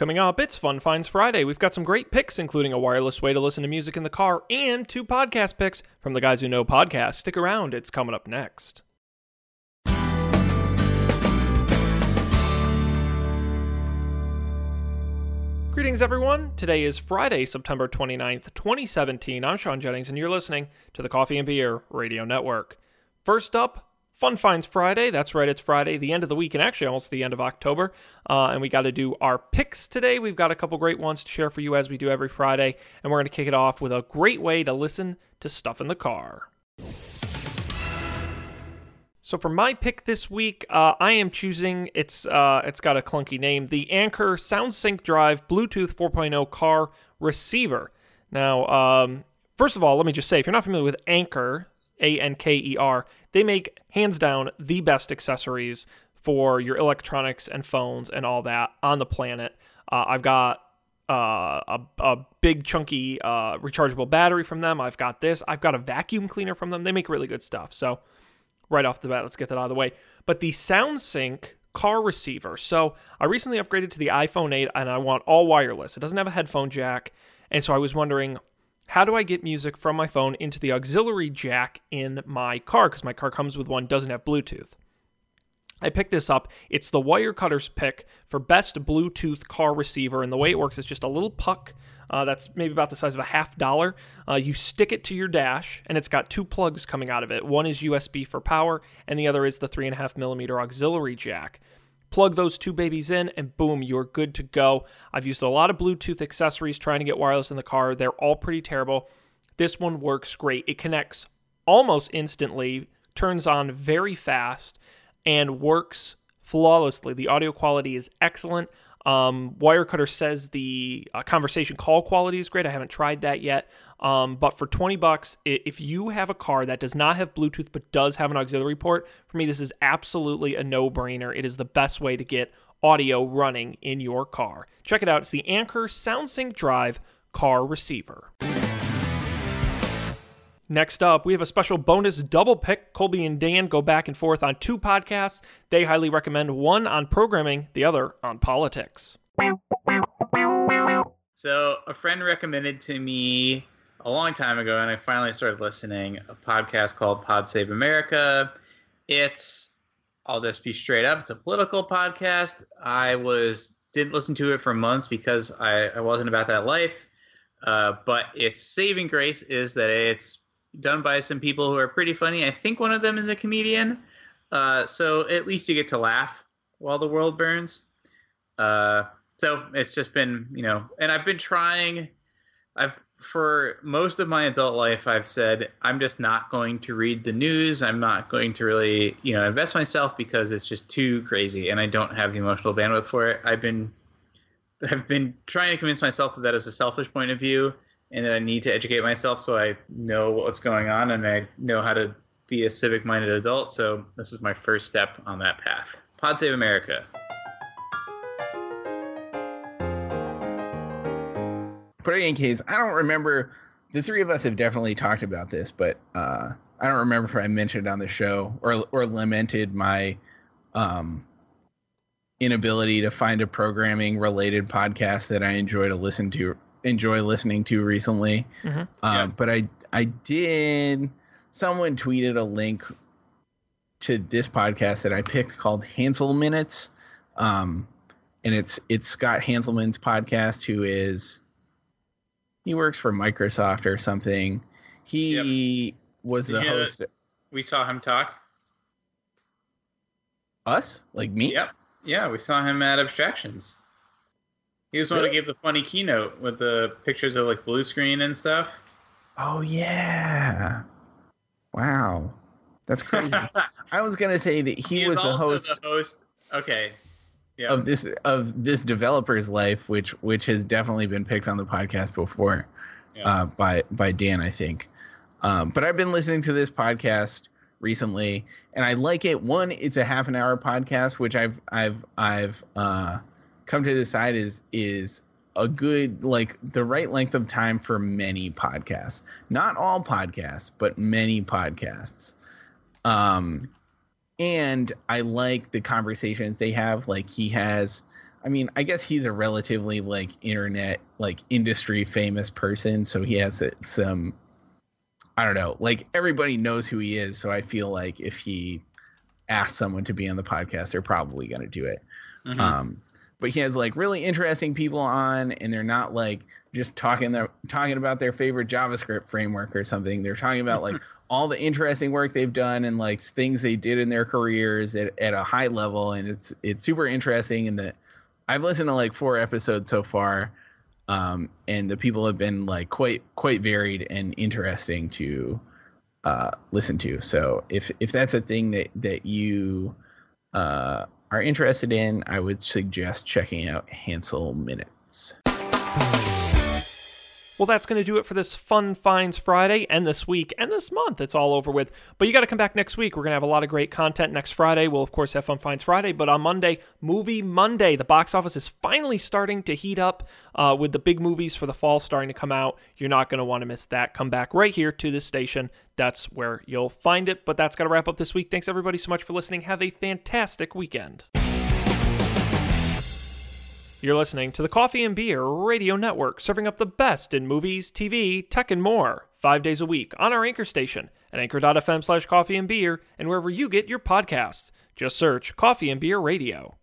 Coming up, it's Fun Finds Friday. We've got some great picks, including a wireless way to listen to music in the car and two podcast picks from the guys who know podcasts. Stick around, it's coming up next. Greetings, everyone. Today is Friday, September 29th, 2017. I'm Sean Jennings, and you're listening to the Coffee and Beer Radio Network. First up, Fun Finds Friday. That's right, it's Friday, the end of the week, and actually almost the end of October. Uh, and we got to do our picks today. We've got a couple great ones to share for you as we do every Friday. And we're going to kick it off with a great way to listen to stuff in the car. So for my pick this week, uh, I am choosing it's uh, it's got a clunky name, the Anker SoundSync Drive Bluetooth 4.0 car receiver. Now, um, first of all, let me just say, if you're not familiar with Anker, A N K E R, they make hands down the best accessories for your electronics and phones and all that on the planet. Uh, I've got uh, a, a big chunky uh, rechargeable battery from them. I've got this. I've got a vacuum cleaner from them. They make really good stuff. So right off the bat, let's get that out of the way. But the SoundSync car receiver. So I recently upgraded to the iPhone 8 and I want all wireless. It doesn't have a headphone jack. And so I was wondering, how do I get music from my phone into the auxiliary jack in my car? Because my car comes with one, doesn't have Bluetooth. I picked this up. It's the Wirecutter's pick for best Bluetooth car receiver. And the way it works is just a little puck uh, that's maybe about the size of a half dollar. Uh, you stick it to your dash, and it's got two plugs coming out of it. One is USB for power, and the other is the 3.5 millimeter auxiliary jack. Plug those two babies in, and boom, you're good to go. I've used a lot of Bluetooth accessories trying to get wireless in the car. They're all pretty terrible. This one works great. It connects almost instantly, turns on very fast, and works flawlessly. The audio quality is excellent. Um, Wirecutter says the uh, conversation call quality is great. I haven't tried that yet. Um, but for 20 bucks, if you have a car that does not have Bluetooth but does have an auxiliary port, for me, this is absolutely a no brainer. It is the best way to get audio running in your car. Check it out. It's the Anker SoundSync Drive car receiver. Next up, we have a special bonus double pick. Colby and Dan go back and forth on two podcasts. They highly recommend one on programming, the other on politics. So, a friend recommended to me a long time ago, and I finally started listening, a podcast called Pod Save America. It's, I'll just be straight up, it's a political podcast. I was didn't listen to it for months because I, I wasn't about that life. Uh, but its saving grace is that it's done by some people who are pretty funny. I think one of them is a comedian. Uh, so at least you get to laugh while the world burns. Uh, so it's just been, you know, and I've been trying. I've for most of my adult life, I've said I'm just not going to read the news. I'm not going to really, you know, invest myself because it's just too crazy, and I don't have the emotional bandwidth for it. I've been, I've been trying to convince myself that that is a selfish point of view and that I need to educate myself so I know what's going on and I know how to be a civic minded adult. So this is my first step on that path. Pod Save America. But in any case, I don't remember. The three of us have definitely talked about this, but uh, I don't remember if I mentioned on the show or or lamented my um, inability to find a programming related podcast that I enjoy to listen to enjoy listening to recently. Mm-hmm. Uh, yeah. But I I did. Someone tweeted a link to this podcast that I picked called Hanselminutes, um, and it's it's Scott Hanselman's podcast, who is he works for Microsoft or something. He yep. was the host. we saw him talk. Us, like me. Yep. Yeah, we saw him at Abstractions. He was really? one that gave the funny keynote with the pictures of like blue screen and stuff. Oh yeah! Wow, that's crazy. I was gonna say that he, he was the host. The host. Okay. Yeah. Of this of this developer's life, which which has definitely been picked on the podcast before, yeah. uh, by by Dan, I think. Um, but I've been listening to this podcast recently, and I like it. One, it's a half an hour podcast, which I've I've I've uh, come to decide is is a good like the right length of time for many podcasts. Not all podcasts but many podcasts. Um and i like the conversations they have. Like he has I mean, I guess he's a relatively like internet like industry famous person, so he has some I don't know, like everybody knows who he is, so I feel like if he asks someone to be on the podcast, they're probably going to do it. Mm-hmm. Um but he has like really interesting people on and they're not like just talking their talking about their favorite javascript framework or something. They're talking about like all the interesting work they've done and like things they did in their careers at, at a high level and it's it's super interesting and that i've listened to like four episodes so far um, and the people have been like quite quite varied and interesting to uh, listen to. So if if that's a thing that that you uh, are interested in, I would suggest checking out Hanselminutes. Well, that's going to do it for this Fun Finds Friday and this week and this month. It's all over with. But you got to come back next week. We're going to have a lot of great content next Friday. We'll, of course, have Fun Finds Friday. But on Monday, Movie Monday, the box office is finally starting to heat up uh, with the big movies for the fall starting to come out. You're not going to want to miss that. Come back right here to this station. That's where you'll find it. But that's got to wrap up this week. Thanks, everybody, so much for listening. Have a fantastic weekend. You're listening to the Coffee and Beer Radio Network, serving up the best in movies, TV, tech, and more, five days a week on our anchor station at anchor.fm slash coffee and beer and wherever you get your podcasts. Just search Coffee and Beer Radio.